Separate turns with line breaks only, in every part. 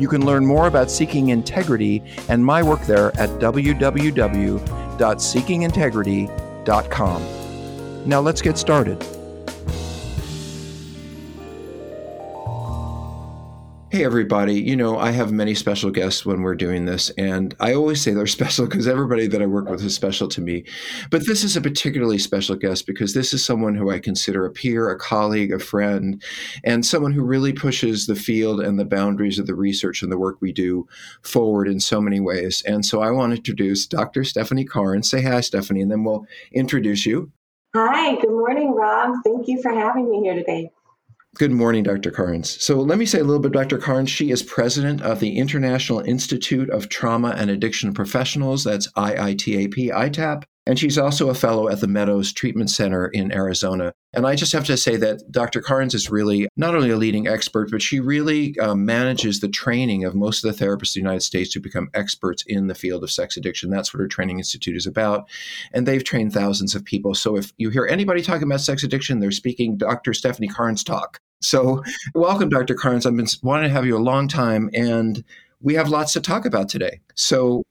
You can learn more about Seeking Integrity and my work there at www.seekingintegrity.com. Now let's get started. Hey, everybody. You know, I have many special guests when we're doing this, and I always say they're special because everybody that I work with is special to me. But this is a particularly special guest because this is someone who I consider a peer, a colleague, a friend, and someone who really pushes the field and the boundaries of the research and the work we do forward in so many ways. And so I want to introduce Dr. Stephanie Carnes. Say hi, Stephanie, and then we'll introduce you.
Hi, good morning, Rob. Thank you for having me here today.
Good morning, Dr. Carnes. So let me say a little bit, Dr. Carnes. She is president of the International Institute of Trauma and Addiction Professionals. That's IITAP, ITAP. And she's also a fellow at the Meadows Treatment Center in Arizona. And I just have to say that Dr. Carnes is really not only a leading expert, but she really um, manages the training of most of the therapists in the United States to become experts in the field of sex addiction. That's what her training institute is about. And they've trained thousands of people. So if you hear anybody talking about sex addiction, they're speaking Dr. Stephanie Carnes talk. So welcome, Dr. Carnes. I've been wanting to have you a long time, and we have lots to talk about today. So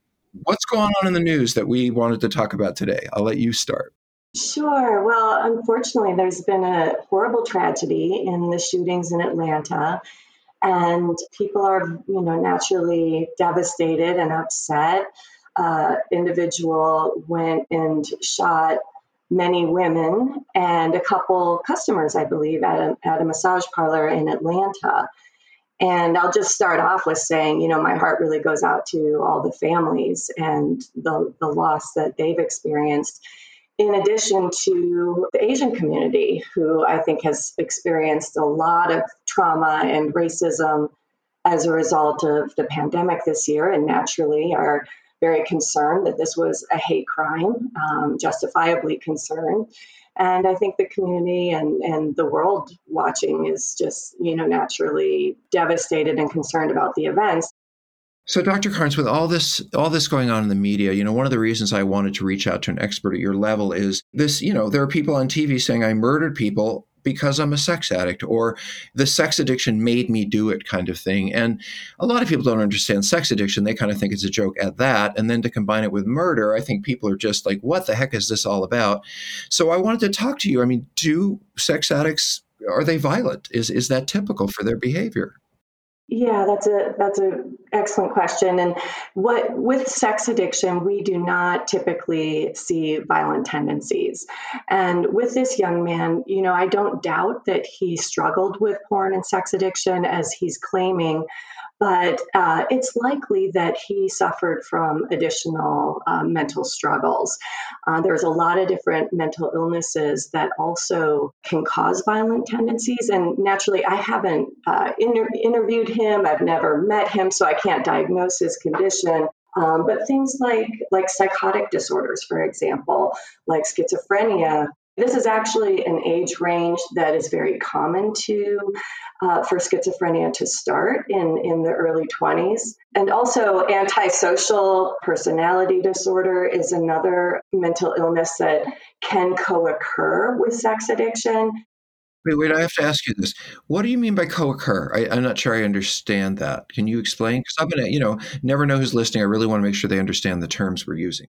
what's going on in the news that we wanted to talk about today? I'll let you start.
Sure. Well, unfortunately, there's been a horrible tragedy in the shootings in Atlanta, and people are, you know, naturally devastated and upset. Uh, individual went and shot many women and a couple customers, I believe, at a, at a massage parlor in Atlanta. And I'll just start off with saying, you know, my heart really goes out to all the families and the, the loss that they've experienced, in addition to the Asian community, who I think has experienced a lot of trauma and racism as a result of the pandemic this year, and naturally are very concerned that this was a hate crime, um, justifiably concerned. And I think the community and, and the world watching is just, you know, naturally devastated and concerned about the events.
So, Dr. Carnes, with all this all this going on in the media, you know, one of the reasons I wanted to reach out to an expert at your level is this, you know, there are people on TV saying I murdered people because I'm a sex addict or the sex addiction made me do it kind of thing. And a lot of people don't understand sex addiction. They kind of think it's a joke at that. And then to combine it with murder, I think people are just like, what the heck is this all about? So I wanted to talk to you. I mean, do sex addicts are they violent? Is is that typical for their behavior?
Yeah, that's a that's a excellent question. And what with sex addiction, we do not typically see violent tendencies. And with this young man, you know, I don't doubt that he struggled with porn and sex addiction as he's claiming but uh, it's likely that he suffered from additional um, mental struggles. Uh, there's a lot of different mental illnesses that also can cause violent tendencies. And naturally, I haven't uh, inter- interviewed him, I've never met him, so I can't diagnose his condition. Um, but things like like psychotic disorders, for example, like schizophrenia, this is actually an age range that is very common to uh, for schizophrenia to start in, in the early 20s. And also, antisocial personality disorder is another mental illness that can co occur with sex addiction.
Wait, wait, I have to ask you this. What do you mean by co-occur? I, am not sure I understand that. Can you explain? Because I'm gonna, you know, never know who's listening. I really want to make sure they understand the terms we're using.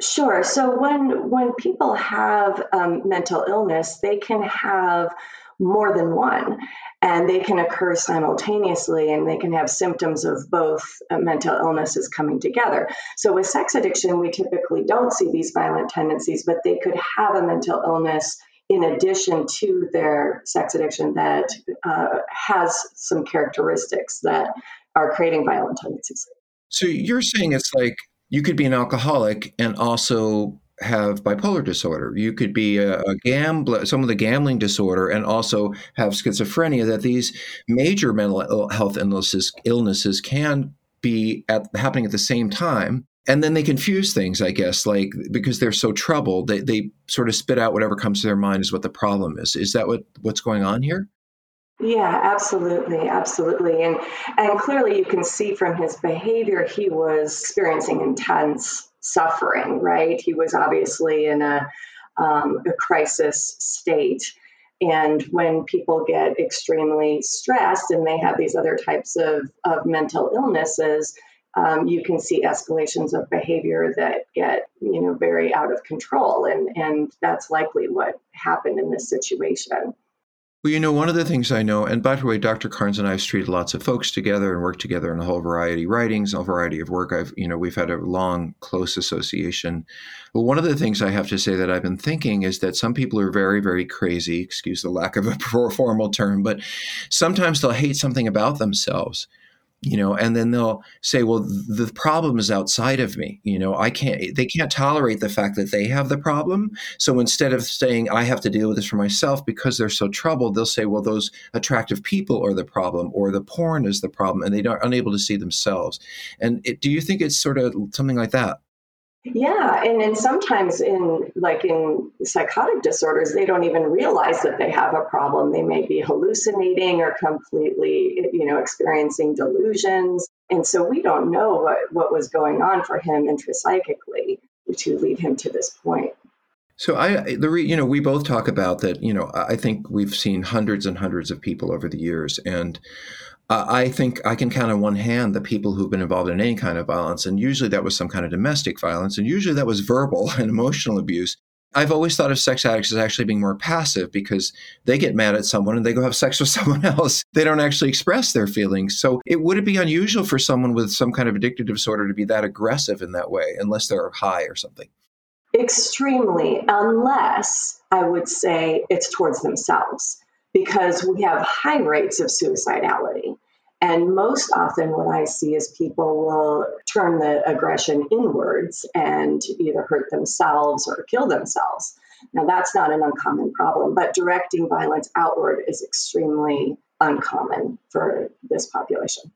Sure. So when when people have um, mental illness, they can have more than one, and they can occur simultaneously, and they can have symptoms of both uh, mental illnesses coming together. So with sex addiction, we typically don't see these violent tendencies, but they could have a mental illness in addition to their sex addiction that uh, has some characteristics that are creating violent tendencies.
So you're saying it's like you could be an alcoholic and also have bipolar disorder. You could be a, a gambler, some of the gambling disorder, and also have schizophrenia. That these major mental health illnesses illnesses can be at, happening at the same time. And then they confuse things, I guess, like because they're so troubled, they, they sort of spit out whatever comes to their mind is what the problem is. Is that what, what's going on here?
Yeah, absolutely, absolutely. And and clearly you can see from his behavior he was experiencing intense suffering, right? He was obviously in a um, a crisis state. And when people get extremely stressed and they have these other types of, of mental illnesses, um, you can see escalations of behavior that get, you know, very out of control. And, and that's likely what happened in this situation.
Well, you know, one of the things I know, and by the way, Dr. Carnes and I have treated lots of folks together and worked together in a whole variety of writings, a variety of work. I've, you know, we've had a long, close association. But one of the things I have to say that I've been thinking is that some people are very, very crazy, excuse the lack of a formal term, but sometimes they'll hate something about themselves you know and then they'll say well the problem is outside of me you know i can't they can't tolerate the fact that they have the problem. So instead of saying i have to deal with this for myself because they're so troubled they'll say well those attractive people are the problem or the porn is the problem and they are unable to see themselves. And it, do you think it's sort of something like that
yeah, and and sometimes in like in psychotic disorders, they don't even realize that they have a problem. They may be hallucinating or completely, you know, experiencing delusions, and so we don't know what what was going on for him intrapsychically to lead him to this point.
So I, the re, you know, we both talk about that. You know, I think we've seen hundreds and hundreds of people over the years, and I think I can count on one hand the people who've been involved in any kind of violence, and usually that was some kind of domestic violence, and usually that was verbal and emotional abuse. I've always thought of sex addicts as actually being more passive because they get mad at someone and they go have sex with someone else. They don't actually express their feelings. So it would be unusual for someone with some kind of addictive disorder to be that aggressive in that way, unless they're high or something?
Extremely, unless I would say it's towards themselves because we have high rates of suicidality. And most often, what I see is people will turn the aggression inwards and either hurt themselves or kill themselves. Now, that's not an uncommon problem, but directing violence outward is extremely uncommon for this population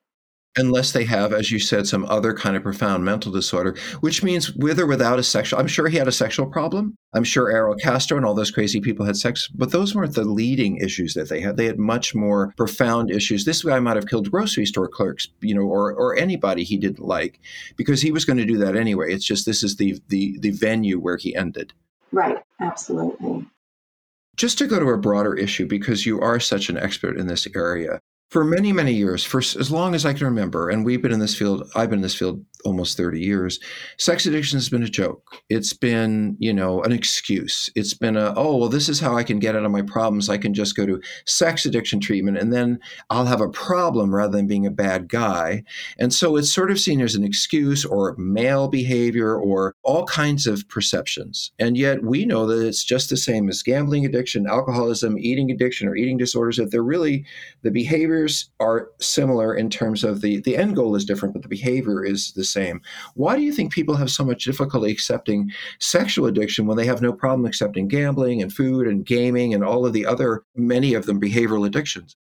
unless they have, as you said, some other kind of profound mental disorder, which means with or without a sexual, I'm sure he had a sexual problem. I'm sure Ariel Castro and all those crazy people had sex, but those weren't the leading issues that they had. They had much more profound issues. This guy might have killed grocery store clerks, you know, or, or anybody he didn't like because he was going to do that anyway. It's just this is the, the, the venue where he ended.
Right. Absolutely.
Just to go to a broader issue, because you are such an expert in this area, for many, many years, for as long as I can remember, and we've been in this field, I've been in this field almost 30 years, sex addiction has been a joke. It's been, you know, an excuse. It's been a, oh, well, this is how I can get out of my problems. I can just go to sex addiction treatment and then I'll have a problem rather than being a bad guy. And so it's sort of seen as an excuse or male behavior or all kinds of perceptions. And yet we know that it's just the same as gambling addiction, alcoholism, eating addiction, or eating disorders, that they're really, the behaviors are similar in terms of the, the end goal is different, but the behavior is the same. Why do you think people have so much difficulty accepting sexual addiction when they have no problem accepting gambling and food and gaming and all of the other, many of them, behavioral addictions?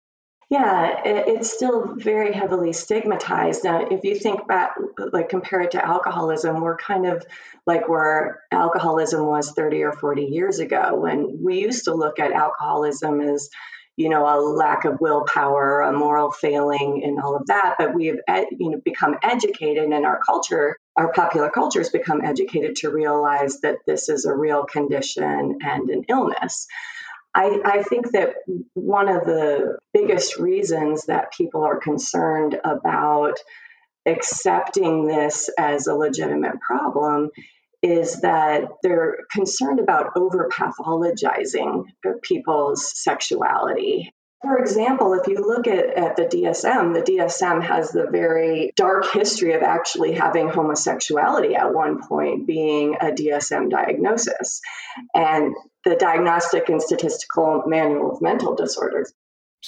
Yeah, it's still very heavily stigmatized. Now, if you think back, like compare it to alcoholism, we're kind of like where alcoholism was 30 or 40 years ago when we used to look at alcoholism as you know, a lack of willpower, a moral failing, and all of that. But we have, you know, become educated, and our culture, our popular culture, has become educated to realize that this is a real condition and an illness. I, I think that one of the biggest reasons that people are concerned about accepting this as a legitimate problem is that they're concerned about over pathologizing people's sexuality. For example, if you look at, at the DSM, the DSM has the very dark history of actually having homosexuality at one point being a DSM diagnosis. And the Diagnostic and Statistical Manual of Mental Disorders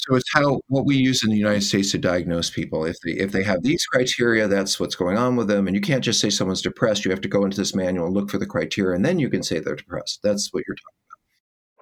so it's how what we use in the United States to diagnose people. If they if they have these criteria, that's what's going on with them. And you can't just say someone's depressed. You have to go into this manual and look for the criteria, and then you can say they're depressed. That's what you're talking about.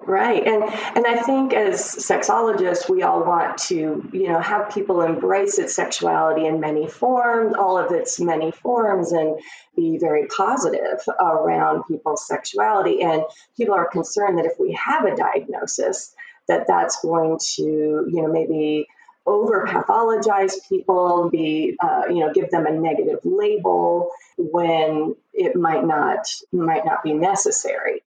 Right. And and I think as sexologists, we all want to, you know, have people embrace its sexuality in many forms, all of its many forms, and be very positive around people's sexuality. And people are concerned that if we have a diagnosis, that that's going to, you know, maybe over pathologize people, be, uh, you know, give them a negative label when it might not might not be necessary.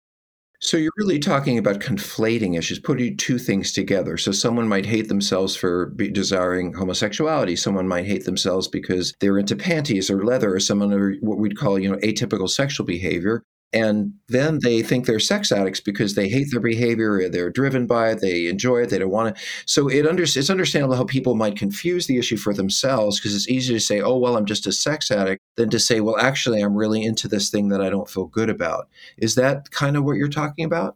So you're really talking about conflating issues, putting two things together. So someone might hate themselves for desiring homosexuality. Someone might hate themselves because they're into panties or leather, or someone or what we'd call, you know, atypical sexual behavior and then they think they're sex addicts because they hate their behavior they're driven by it they enjoy it they don't want to so it under, it's understandable how people might confuse the issue for themselves because it's easy to say oh well i'm just a sex addict than to say well actually i'm really into this thing that i don't feel good about. Is that kind of what you're talking about?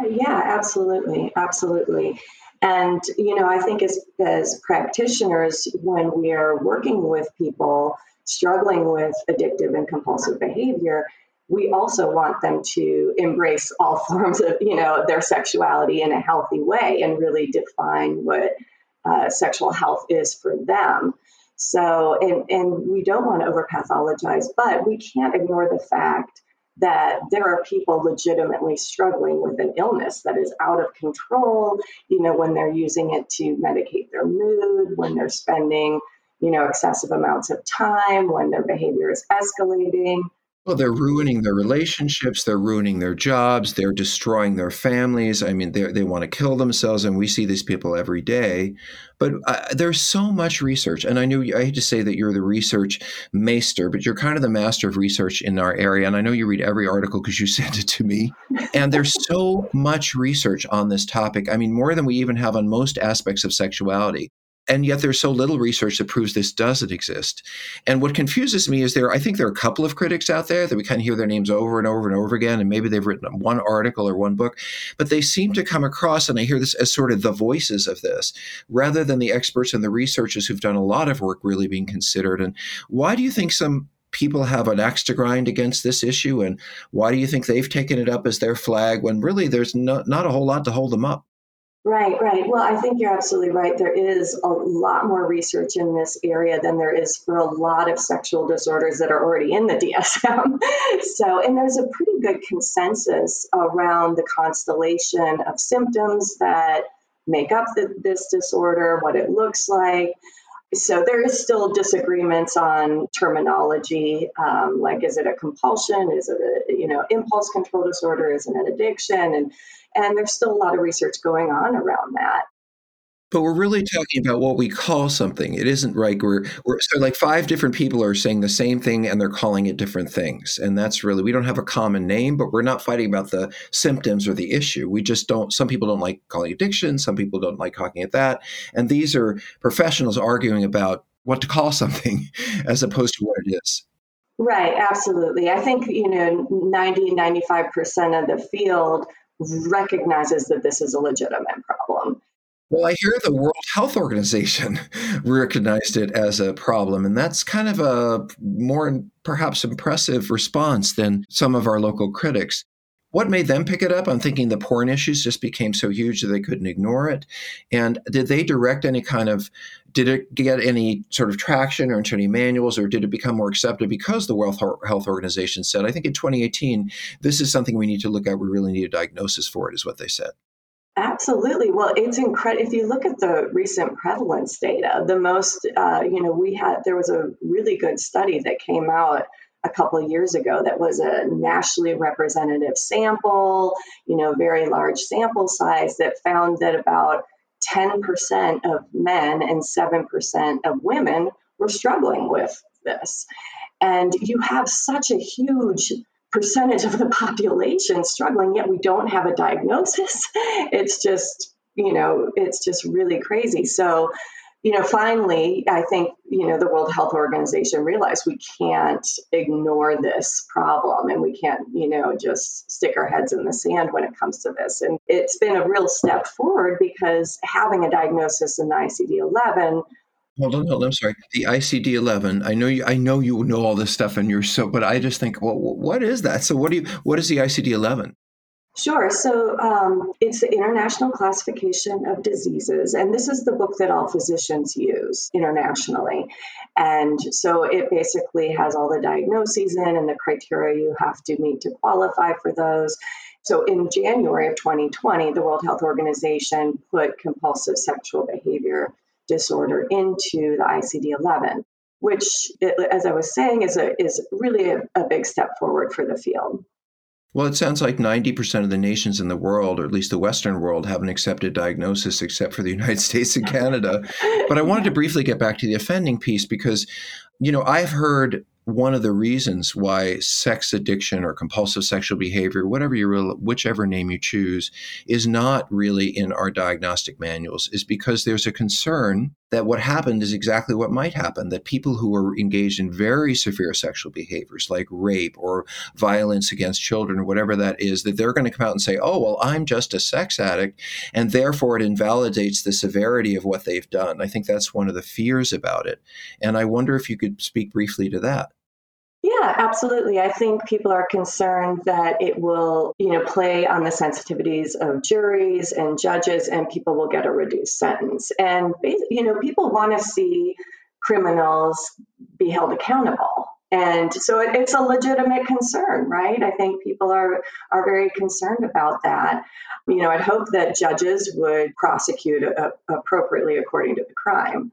Yeah absolutely absolutely. And you know i think as as practitioners when we are working with people struggling with addictive and compulsive behavior we also want them to embrace all forms of you know their sexuality in a healthy way and really define what uh, sexual health is for them. So and and we don't want to over pathologize but we can't ignore the fact that there are people legitimately struggling with an illness that is out of control you know when they're using it to medicate their mood when they're spending you know excessive amounts of time when their behavior is escalating
well, they're ruining their relationships, they're ruining their jobs, they're destroying their families. I mean, they want to kill themselves, and we see these people every day. But uh, there's so much research, and I know I hate to say that you're the research maester, but you're kind of the master of research in our area. And I know you read every article because you sent it to me. And there's so much research on this topic. I mean, more than we even have on most aspects of sexuality and yet there's so little research that proves this doesn't exist. And what confuses me is there, I think there are a couple of critics out there that we kind of hear their names over and over and over again, and maybe they've written one article or one book, but they seem to come across, and I hear this as sort of the voices of this, rather than the experts and the researchers who've done a lot of work really being considered. And why do you think some people have an axe to grind against this issue? And why do you think they've taken it up as their flag when really there's no, not a whole lot to hold them up?
Right, right. Well, I think you're absolutely right. There is a lot more research in this area than there is for a lot of sexual disorders that are already in the DSM. so, and there's a pretty good consensus around the constellation of symptoms that make up the, this disorder, what it looks like. So there is still disagreements on terminology, um, like is it a compulsion, is it a you know impulse control disorder, is it an addiction, and and there's still a lot of research going on around that.
But we're really talking about what we call something. It isn't right. We're, we're so like five different people are saying the same thing and they're calling it different things. And that's really we don't have a common name, but we're not fighting about the symptoms or the issue. We just don't. Some people don't like calling addiction. Some people don't like calling it that. And these are professionals arguing about what to call something as opposed to what it is.
Right, absolutely. I think, you know, 90, 95% of the field recognizes that this is a legitimate problem.
Well, I hear the World Health Organization recognized it as a problem, and that's kind of a more perhaps impressive response than some of our local critics. What made them pick it up? I'm thinking the porn issues just became so huge that they couldn't ignore it. And did they direct any kind of, did it get any sort of traction or into any manuals, or did it become more accepted because the World Health Organization said, I think in 2018, this is something we need to look at. We really need a diagnosis for it, is what they said.
Absolutely. Well, it's incredible. If you look at the recent prevalence data, the most, uh, you know, we had, there was a really good study that came out a couple of years ago that was a nationally representative sample, you know, very large sample size that found that about 10% of men and 7% of women were struggling with this. And you have such a huge percentage of the population struggling, yet we don't have a diagnosis. It's just, you know, it's just really crazy. So, you know, finally, I think, you know, the World Health Organization realized we can't ignore this problem and we can't, you know, just stick our heads in the sand when it comes to this. And it's been a real step forward because having a diagnosis in the ICD 11
Hold on, hold on. I'm sorry. The ICD 11. I know you. I know you know all this stuff, and you're so. But I just think, well, what is that? So, what do you? What is the ICD 11?
Sure. So um, it's the International Classification of Diseases, and this is the book that all physicians use internationally. And so it basically has all the diagnoses in and the criteria you have to meet to qualify for those. So in January of 2020, the World Health Organization put compulsive sexual behavior disorder into the ICD 11, which, as I was saying, is, a, is really a, a big step forward for the field.
Well, it sounds like 90% of the nations in the world, or at least the Western world, have an accepted diagnosis except for the United States and Canada. but I wanted to briefly get back to the offending piece because, you know, I've heard one of the reasons why sex addiction or compulsive sexual behavior, whatever you whichever name you choose, is not really in our diagnostic manuals is because there's a concern that what happened is exactly what might happen that people who are engaged in very severe sexual behaviors like rape or violence against children or whatever that is that they're going to come out and say oh well i'm just a sex addict and therefore it invalidates the severity of what they've done. I think that's one of the fears about it. And i wonder if you could speak briefly to that
yeah, absolutely. I think people are concerned that it will, you know, play on the sensitivities of juries and judges and people will get a reduced sentence. And you know, people want to see criminals be held accountable. And so it, it's a legitimate concern, right? I think people are are very concerned about that. You know, I'd hope that judges would prosecute a, appropriately according to the crime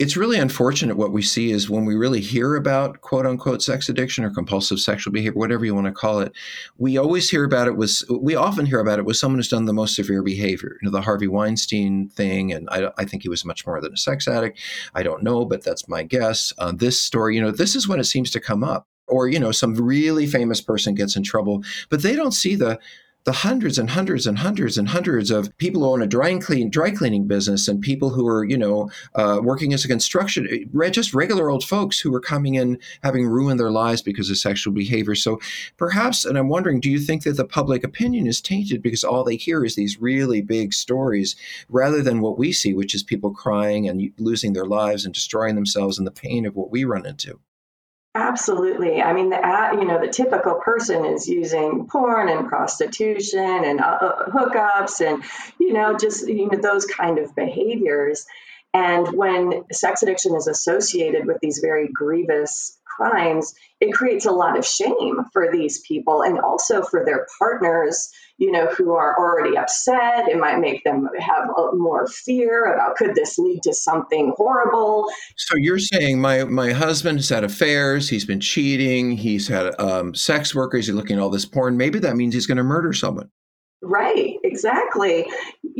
it's really unfortunate what we see is when we really hear about quote unquote sex addiction or compulsive sexual behavior, whatever you want to call it, we always hear about it with, we often hear about it with someone who's done the most severe behavior. You know, the Harvey Weinstein thing, and I, I think he was much more than a sex addict. I don't know, but that's my guess. Uh, this story, you know, this is when it seems to come up. Or, you know, some really famous person gets in trouble, but they don't see the, the hundreds and hundreds and hundreds and hundreds of people who own a dry clean dry cleaning business and people who are you know uh, working as a construction just regular old folks who are coming in having ruined their lives because of sexual behavior. So perhaps and i'm wondering do you think that the public opinion is tainted because all they hear is these really big stories rather than what we see which is people crying and losing their lives and destroying themselves and the pain of what we run into
Absolutely. I mean, the you know the typical person is using porn and prostitution and uh, uh, hookups and you know just you know those kind of behaviors. And when sex addiction is associated with these very grievous crimes, it creates a lot of shame for these people and also for their partners, you know, who are already upset. It might make them have more fear about could this lead to something horrible.
So you're saying my my husband has had affairs, he's been cheating, he's had um, sex workers, he's looking at all this porn. Maybe that means he's going to murder someone.
Right, exactly.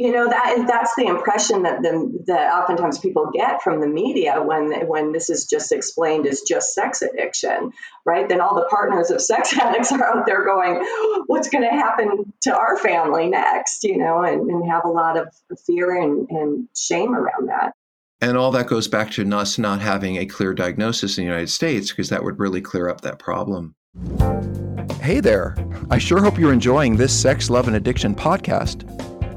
You know that that's the impression that the that oftentimes people get from the media when when this is just explained as just sex addiction, right? Then all the partners of sex addicts are out there going, "What's going to happen to our family next?" You know, and, and have a lot of fear and, and shame around that.
And all that goes back to us not having a clear diagnosis in the United States, because that would really clear up that problem. Hey there! I sure hope you're enjoying this Sex, Love, and Addiction podcast.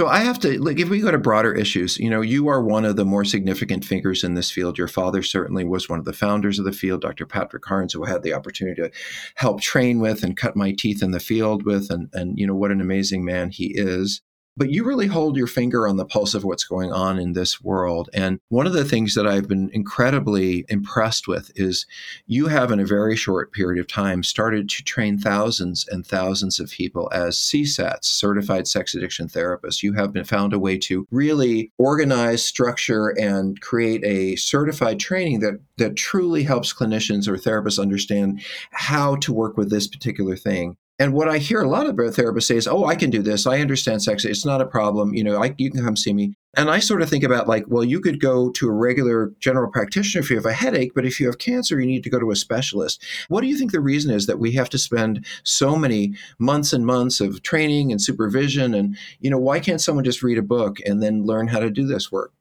So I have to like if we go to broader issues, you know, you are one of the more significant figures in this field. Your father certainly was one of the founders of the field, Dr. Patrick Carnes, who I had the opportunity to help train with and cut my teeth in the field with, and and you know what an amazing man he is. But you really hold your finger on the pulse of what's going on in this world. And one of the things that I've been incredibly impressed with is you have, in a very short period of time, started to train thousands and thousands of people as CSATs, certified sex addiction therapists. You have been found a way to really organize, structure, and create a certified training that, that truly helps clinicians or therapists understand how to work with this particular thing. And what I hear a lot of therapists say is, "Oh, I can do this. I understand sex. It's not a problem. You know, I, you can come see me." And I sort of think about like, well, you could go to a regular general practitioner if you have a headache, but if you have cancer, you need to go to a specialist. What do you think the reason is that we have to spend so many months and months of training and supervision? And you know, why can't someone just read a book and then learn how to do this work?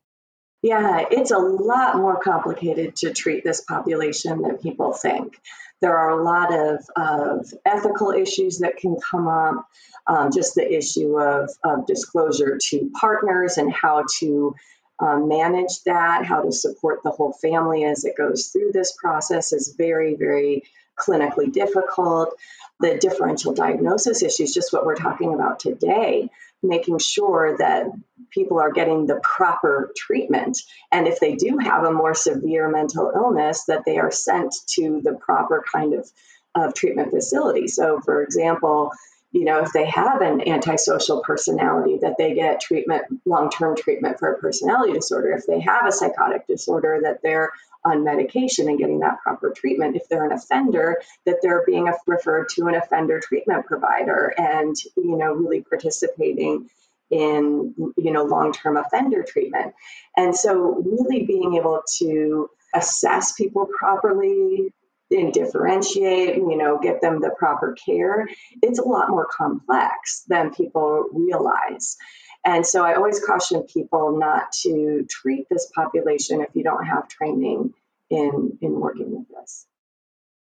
Yeah, it's a lot more complicated to treat this population than people think. There are a lot of, of ethical issues that can come up, um, just the issue of, of, disclosure to partners and how to um, manage that, how to support the whole family as it goes through this process is very, very clinically difficult. The differential diagnosis issues, just what we're talking about today, making sure that people are getting the proper treatment. And if they do have a more severe mental illness, that they are sent to the proper kind of, of treatment facility. So, for example, you know, if they have an antisocial personality, that they get treatment, long term treatment for a personality disorder. If they have a psychotic disorder, that they're on medication and getting that proper treatment. If they're an offender, that they're being referred to an offender treatment provider and, you know, really participating in, you know, long-term offender treatment. And so really being able to assess people properly and differentiate, you know, get them the proper care, it's a lot more complex than people realize. And so I always caution people not to treat this population if you don't have training in, in working with this.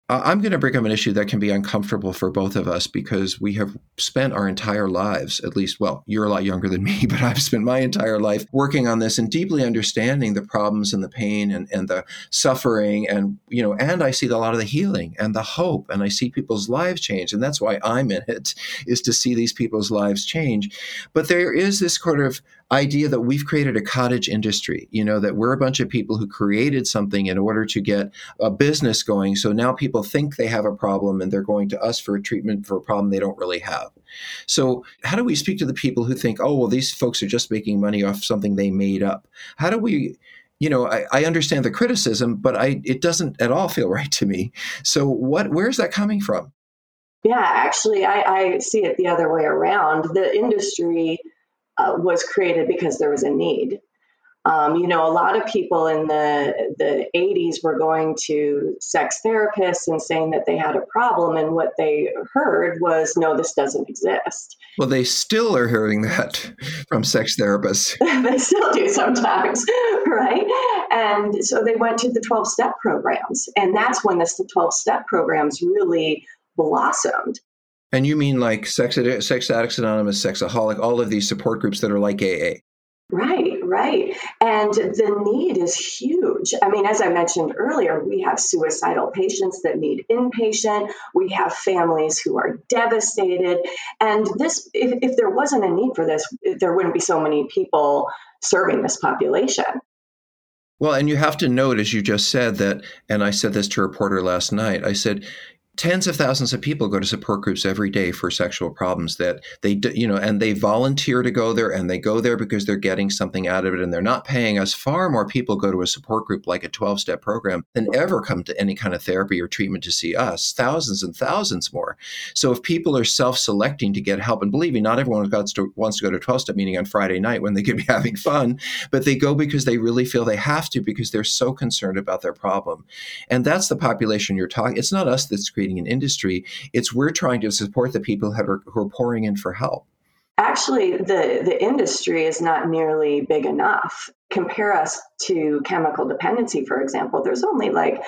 I'm going to bring up an issue that can be uncomfortable for both of us because we have spent our entire lives, at least, well, you're a lot younger than me, but I've spent my entire life working on this and deeply understanding the problems and the pain and, and the suffering. And, you know, and I see a lot of the healing and the hope and I see people's lives change. And that's why I'm in it, is to see these people's lives change. But there is this sort of idea that we've created a cottage industry, you know, that we're a bunch of people who created something in order to get a business going. So now people think they have a problem and they're going to us for a treatment for a problem they don't really have. So, how do we speak to the people who think, oh, well, these folks are just making money off something they made up? How do we you know, I, I, understand the criticism, but I it doesn't at all feel right to me. So what where's that coming from?
Yeah, actually I, I see it the other way around. The industry uh, was created because there was a need. Um, you know, a lot of people in the the 80s were going to sex therapists and saying that they had a problem, and what they heard was, "No, this doesn't exist."
Well, they still are hearing that from sex therapists.
they still do sometimes, right? And so they went to the 12 step programs, and that's when the 12 step programs really blossomed.
And you mean like Sex, Sex Addicts Anonymous, Sexaholic, all of these support groups that are like AA?
Right, right. And the need is huge. I mean, as I mentioned earlier, we have suicidal patients that need inpatient. We have families who are devastated. And this, if, if there wasn't a need for this, there wouldn't be so many people serving this population.
Well, and you have to note, as you just said, that, and I said this to a reporter last night, I said, tens of thousands of people go to support groups every day for sexual problems that they do, you know and they volunteer to go there and they go there because they're getting something out of it and they're not paying us. Far more people go to a support group like a 12 step program than ever come to any kind of therapy or treatment to see us. Thousands and thousands more. So if people are self-selecting to get help and believe me not everyone wants to, wants to go to 12 step meeting on friday night when they could be having fun but they go because they really feel they have to because they're so concerned about their problem. And that's the population you're talking it's not us that's creating creating an industry. It's we're trying to support the people who are, who are pouring in for help.
Actually, the, the industry is not nearly big enough. Compare us to chemical dependency, for example. There's only like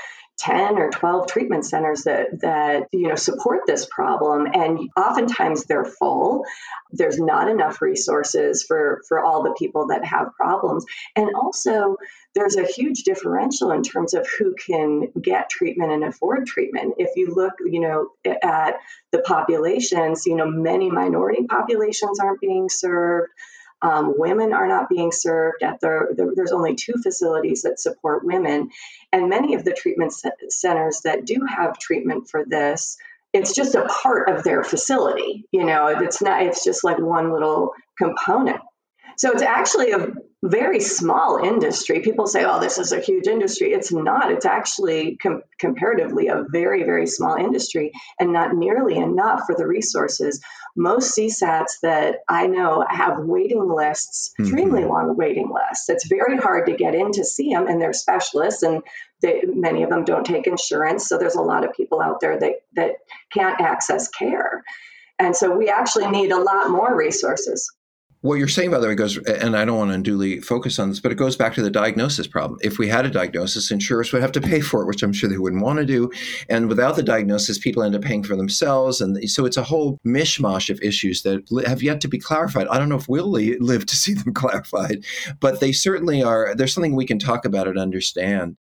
10 or 12 treatment centers that that you know support this problem and oftentimes they're full. There's not enough resources for for all the people that have problems. And also there's a huge differential in terms of who can get treatment and afford treatment. If you look you know at the populations you know many minority populations aren't being served um, women are not being served at the, the, there's only two facilities that support women. And many of the treatment centers that do have treatment for this it's just a part of their facility you know it's not it's just like one little component so it's actually a very small industry. People say, oh, this is a huge industry. It's not. It's actually com- comparatively a very, very small industry and not nearly enough for the resources. Most CSATs that I know have waiting lists, mm-hmm. extremely long waiting lists. It's very hard to get in to see them, and they're specialists, and they, many of them don't take insurance. So there's a lot of people out there that, that can't access care. And so we actually need a lot more resources
what you're saying, by the way, goes, and I don't want to unduly focus on this, but it goes back to the diagnosis problem. If we had a diagnosis, insurers would have to pay for it, which I'm sure they wouldn't want to do. And without the diagnosis, people end up paying for themselves. And so it's a whole mishmash of issues that have yet to be clarified. I don't know if we'll live to see them clarified, but they certainly are. There's something we can talk about and understand.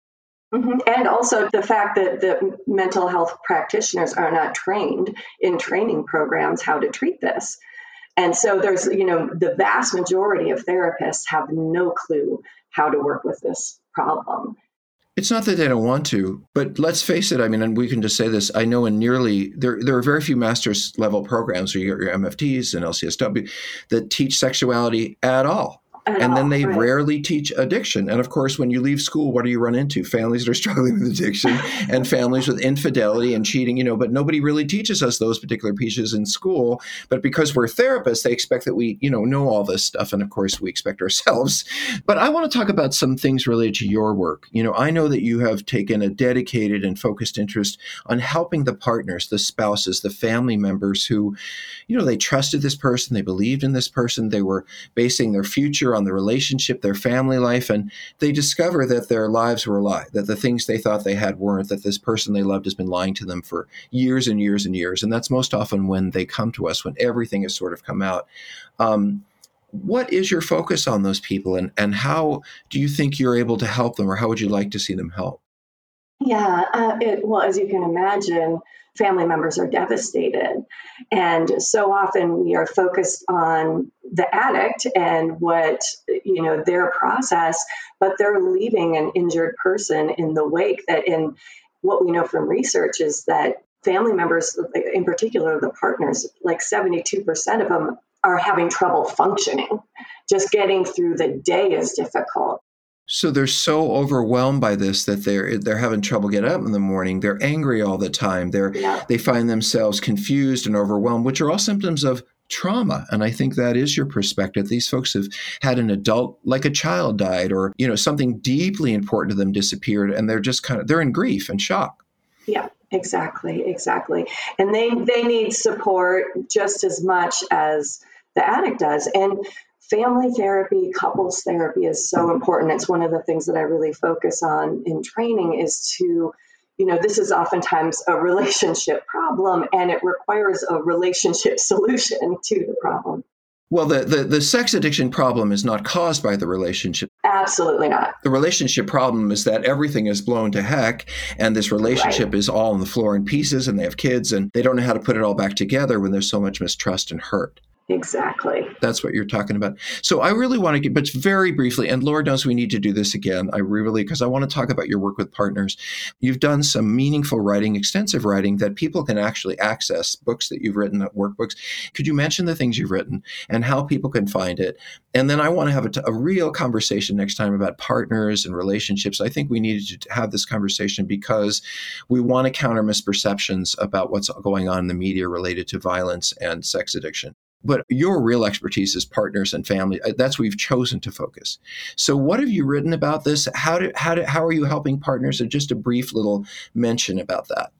Mm-hmm. And also the fact that the mental health practitioners are not trained in training programs how to treat this. And so there's, you know, the vast majority of therapists have no clue how to work with this problem.
It's not that they don't want to, but let's face it. I mean, and we can just say this. I know in nearly there, there are very few master's level programs where you get your MFTs and LCSW that teach sexuality at all and then they right. rarely teach addiction. And of course, when you leave school, what do you run into? Families that are struggling with addiction and families with infidelity and cheating, you know, but nobody really teaches us those particular pieces in school. But because we're therapists, they expect that we, you know, know all this stuff. And of course, we expect ourselves. But I want to talk about some things related to your work. You know, I know that you have taken a dedicated and focused interest on helping the partners, the spouses, the family members who, you know, they trusted this person, they believed in this person, they were basing their future on the relationship, their family life, and they discover that their lives were a lie, that the things they thought they had weren't, that this person they loved has been lying to them for years and years and years. And that's most often when they come to us, when everything has sort of come out. Um, what is your focus on those people, and, and how do you think you're able to help them, or how would you like to see them help?
Yeah, uh, it, well, as you can imagine, family members are devastated. And so often we are focused on the addict and what, you know, their process, but they're leaving an injured person in the wake that in what we know from research is that family members, in particular the partners, like 72% of them are having trouble functioning. Just getting through the day is difficult.
So they're so overwhelmed by this that they're they're having trouble getting up in the morning. They're angry all the time. They're yeah. they find themselves confused and overwhelmed, which are all symptoms of trauma. And I think that is your perspective. These folks have had an adult like a child died or, you know, something deeply important to them disappeared and they're just kind of they're in grief and shock.
Yeah. Exactly, exactly. And they they need support just as much as the addict does. And family therapy, couples therapy is so important. It's one of the things that I really focus on in training is to, you know, this is oftentimes a relationship problem and it requires a relationship solution to the problem.
Well, the, the, the sex addiction problem is not caused by the relationship.
Absolutely not.
The relationship problem is that everything is blown to heck, and this relationship right. is all on the floor in pieces, and they have kids, and they don't know how to put it all back together when there's so much mistrust and hurt.
Exactly.
That's what you're talking about. So I really want to get, but very briefly, and Lord knows we need to do this again. I really, because I want to talk about your work with partners. You've done some meaningful writing, extensive writing that people can actually access, books that you've written, workbooks. Could you mention the things you've written and how people can find it? And then I want to have a, real conversation next time about partners and relationships. I think we needed to have this conversation because we want to counter misperceptions about what's going on in the media related to violence and sex addiction. But your real expertise is partners and family. Uh, that's you've chosen to focus. So, what have you written about this? How do, how do, how are you helping partners? And just a brief little mention about that.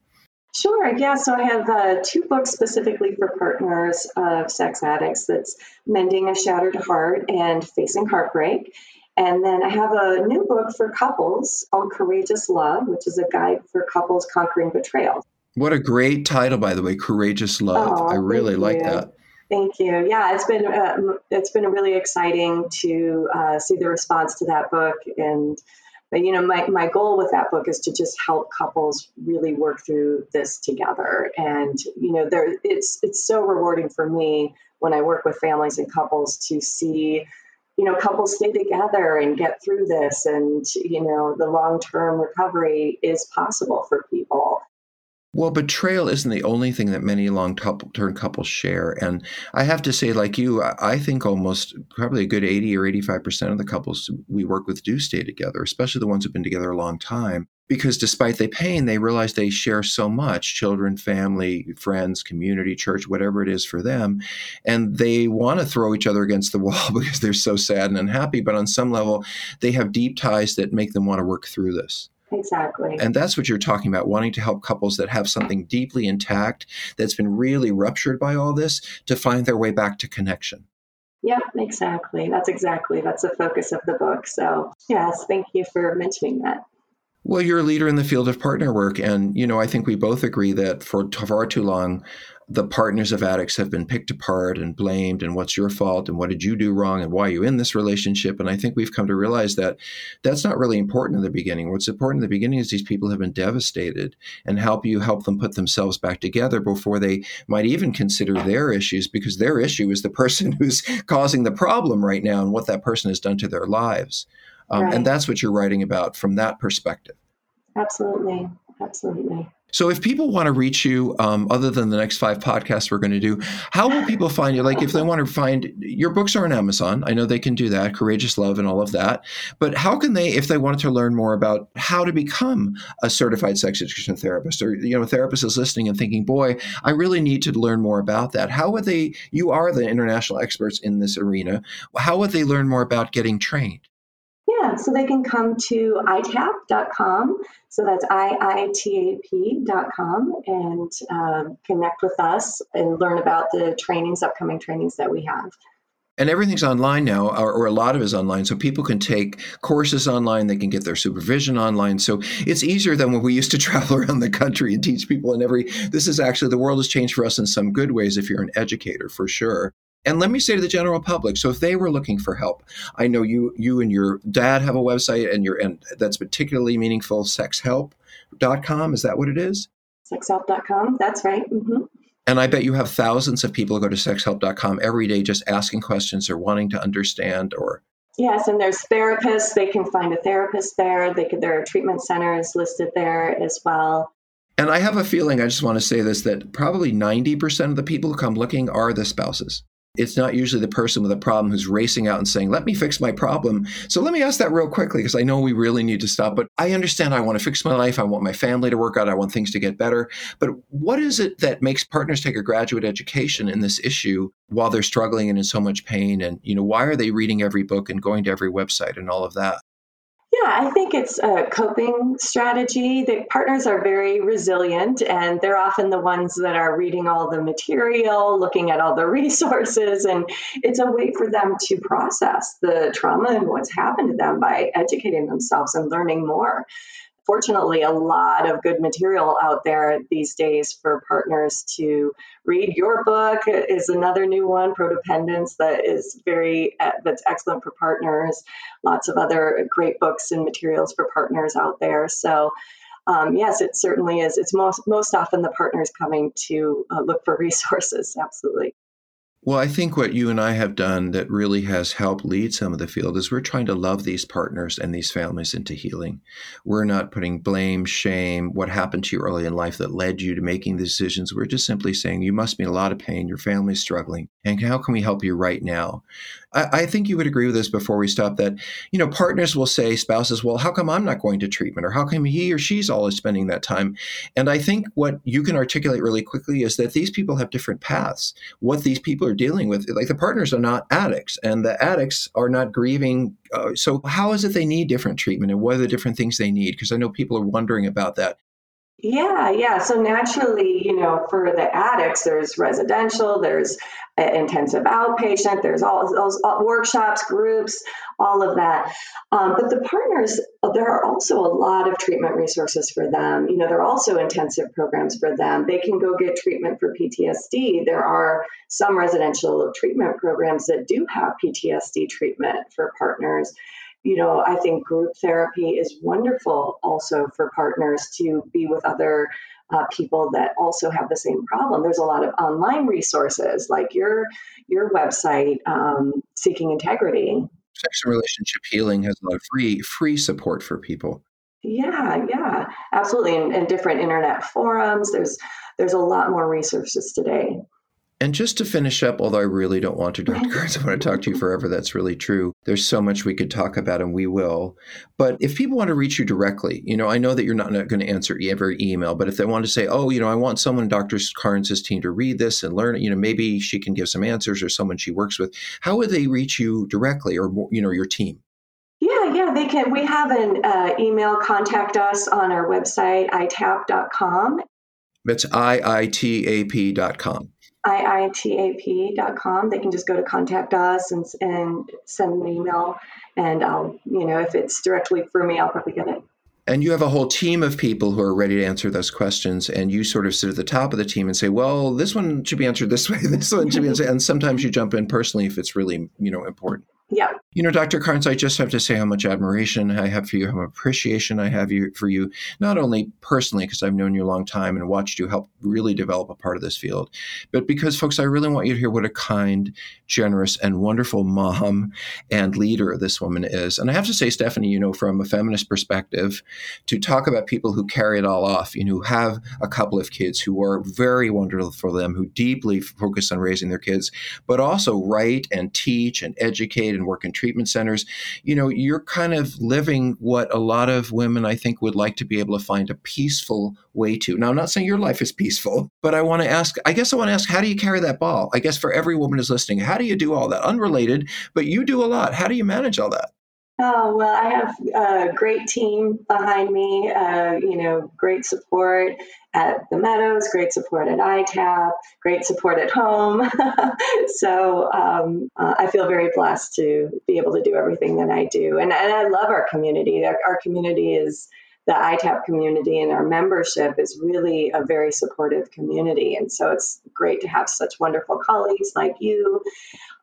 Sure. Yeah. So I have uh, two books specifically for partners of sex addicts. That's Mending a Shattered Heart and Facing Heartbreak. And then I have a new book for couples called Courageous Love, which is a guide for couples conquering betrayal.
What a great title, by the way, Courageous Love. Oh, I really like that.
Thank you. Yeah, it's been uh, it's been really exciting to uh, see the response to that book, and you know, my my goal with that book is to just help couples really work through this together. And you know, there it's it's so rewarding for me when I work with families and couples to see you know couples stay together and get through this and you know the long-term recovery is possible for people
well, betrayal isn't the only thing that many long term couples share. And I have to say, like you, I think almost probably a good 80 or 85% of the couples we work with do stay together, especially the ones who've been together a long time. Because despite the pain, they realize they share so much children, family, friends, community, church, whatever it is for them. And they want to throw each other against the wall because they're so sad and unhappy. But on some level, they have deep ties that make them want to work through this.
Exactly.
And that's what you're talking about wanting to help couples that have something deeply intact that's been really ruptured by all this to find their way back to connection.
Yep, exactly. That's exactly that's the focus of the book. So, yes, thank you for mentioning that.
Well, you're a leader in the field of partner work. And, you know, I think we both agree that for far too long, the partners of addicts have been picked apart and blamed and what's your fault and what did you do wrong and why are you in this relationship? And i think we've come to realize that that's not really important in the beginning. What's important in the beginning is these people have been devastated and help you help them put themselves back together before they might even consider their issues because their issue is the person who's causing the problem right now and what that person has done to their lives. Um, right. and that's what you're writing about from that perspective.
Absolutely. Absolutely
so, if people want to reach you, um, other than the next five podcasts we're going to do, how will people find you? Like, if they want to find your books are on Amazon, I know they can do that, Courageous Love and all of that. But how can they, if they wanted to learn more about how to become a certified sex addiction therapist, or you know, a therapist is listening and thinking, "Boy, I really need to learn more about that." How would they? You are the international experts in this arena. How would they learn more about getting trained?
So they can come to iitap.com. So that's iitap.com and um, connect with us and learn about the trainings, upcoming trainings that we have.
And everything's online now, or, or, a lot of it is online. So people can take courses online, they can get their supervision online. So it's easier than when we used to travel around the country and teach people in every. This is actually, the world has changed for us in some good ways if you're an educator, for sure. And let me say to the general public, so if they were looking for help, I know you you and your dad have a website and your and that's particularly meaningful sexhelp.com, is that what it is?
Sexhelp.com, that's right. Mm-hmm.
And I bet you have thousands of people who go to sexhelp.com every day just asking questions or wanting to understand or
Yes, and there's therapists. They can find a therapist there. They could, there are treatment centers listed there as well.
And I have a feeling, I just want to say this, that probably 90% of the people who come looking are the spouses. It's not usually the person with a problem who's racing out and saying, Let me fix my problem. So let me ask that real quickly because I know we really need to stop. But I understand I want to fix my life. I want my family to work out. I want things to get better. But what is it that makes partners take a graduate education in this issue while they're struggling and in so much pain? And, you know, why are they reading every book and going to every website and all of that?
Yeah, I think it's a coping strategy. The partners are very resilient and they're often the ones that are reading all the material, looking at all the resources, and it's a way for them to process the trauma and what's happened to them by educating themselves and learning more fortunately a lot of good material out there these days for partners to read. Your book is another new one Prodependence that is very uh, that's excellent for partners. Lots of other great books and materials for partners out there. So um, yes it certainly is. It's most most often the partners coming to uh, look for resources. Absolutely
well, I think what you and I have done that really has helped lead some of the field is we're trying to love these partners and these families into healing. We're not putting blame, shame, what happened to you early in life that led you to making the decisions. We're just simply saying you must be in a lot of pain, your family's struggling, and how can we help you right now? I, I think you would agree with this before we stop that, you know, partners will say, spouses, well, how come I'm not going to treatment? Or how come he or she's always spending that time? And I think what you can articulate really quickly is that these people have different paths. What these people are dealing with, like the partners are not addicts, and the addicts are not grieving. Uh, so, how is it they need different treatment, and what are the different things they need? Because I know people are wondering about that
Yeah, yeah. So naturally, you know, for the addicts, there's residential, there's intensive outpatient, there's all those workshops, groups, all of that. Um, but the partners, there are also a lot of treatment resources for them. You know, there are also intensive programs for them. They can go get treatment for PTSD. There are some residential treatment programs that do have PTSD treatment for partners you know, I think group therapy is wonderful also for partners to be with other uh, people that also have the same problem. There's a lot of online resources like your your website, um, Seeking Integrity.
Sex and relationship healing has a lot of free free support for people.
Yeah, yeah, absolutely. And, and different internet forums. There's there's a lot more resources today.
And just to finish up, although I really don't want to, Dr. Carnes, I want to talk to you forever. That's really true. There's so much we could talk about, and we will. But if people want to reach you directly, you know, I know that you're not, not going to answer every email, but if they want to say, oh, you know, I want someone, Dr. Carnes' team to read this and learn it, you know, maybe she can give some answers or someone she works with, how would they reach you directly or, you know, your team?
Yeah, yeah, they can. We have an uh, email contact us on our website, iitap.com.
That's iitap.com
iitap.com. They can just go to contact us and, and send an email. And I'll, you know, if it's directly for me, I'll probably get it.
And you have a whole team of people who are ready to answer those questions. And you sort of sit at the top of the team and say, well, this one should be answered this way. This one should be answered. And sometimes you jump in personally if it's really, you know, important.
Yeah.
You know, Dr. Carnes, I just have to say how much admiration I have for you, how much appreciation I have you, for you, not only personally, because I've known you a long time and watched you help really develop a part of this field, but because, folks, I really want you to hear what a kind, generous, and wonderful mom and leader this woman is. And I have to say, Stephanie, you know, from a feminist perspective, to talk about people who carry it all off, you know, who have a couple of kids who are very wonderful for them, who deeply focus on raising their kids, but also write and teach and educate and work in treatment centers, you know, you're kind of living what a lot of women, I think, would like to be able to find a peaceful way to. Now, I'm not saying your life is peaceful, but I want to ask, I guess I want to ask, how do you carry that ball? I guess for every woman who's listening, how do you do all that? Unrelated, but you do a lot. How do you manage all that?
Oh, well, I have a great team behind me, uh, you know, great support at the Meadows, great support at ITAP, great support at home. so um, uh, I feel very blessed to be able to do everything that I do. And, and I love our community. Our, our community is the ITAP community and our membership is really a very supportive community. And so it's great to have such wonderful colleagues like you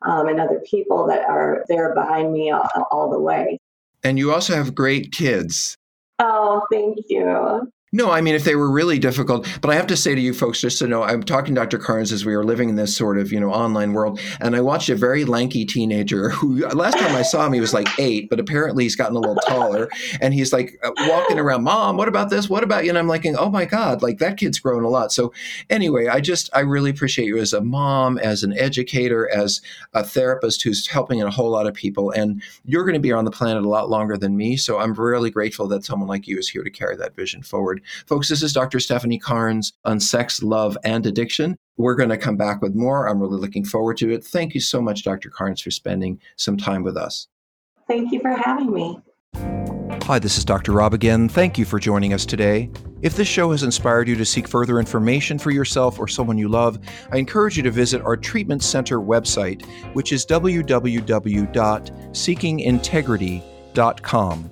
um, and other people that are there behind me all, all the way.
And you also have great kids.
Oh, thank you.
No, I mean, if they were really difficult, but I have to say to you folks, just to know, I'm talking to Dr. Carnes as we were living in this sort of, you know, online world. And I watched a very lanky teenager who last time I saw him, he was like eight, but apparently he's gotten a little taller and he's like uh, walking around, mom, what about this? What about you? And I'm like, oh my God, like that kid's grown a lot. So anyway, I just, I really appreciate you as a mom, as an educator, as a therapist who's helping a whole lot of people. And you're going to be on the planet a lot longer than me. So I'm really grateful that someone like you is here to carry that vision forward. Folks, this is Dr. Stephanie Carnes on sex, love, and addiction. We're going to come back with more. I'm really looking forward to it. Thank you so much, Dr. Carnes, for spending some time with us.
Thank you for having me.
Hi, this is Dr. Rob again. Thank you for joining us today. If this show has inspired you to seek further information for yourself or someone you love, I encourage you to visit our treatment center website, which is www.seekingintegrity.com.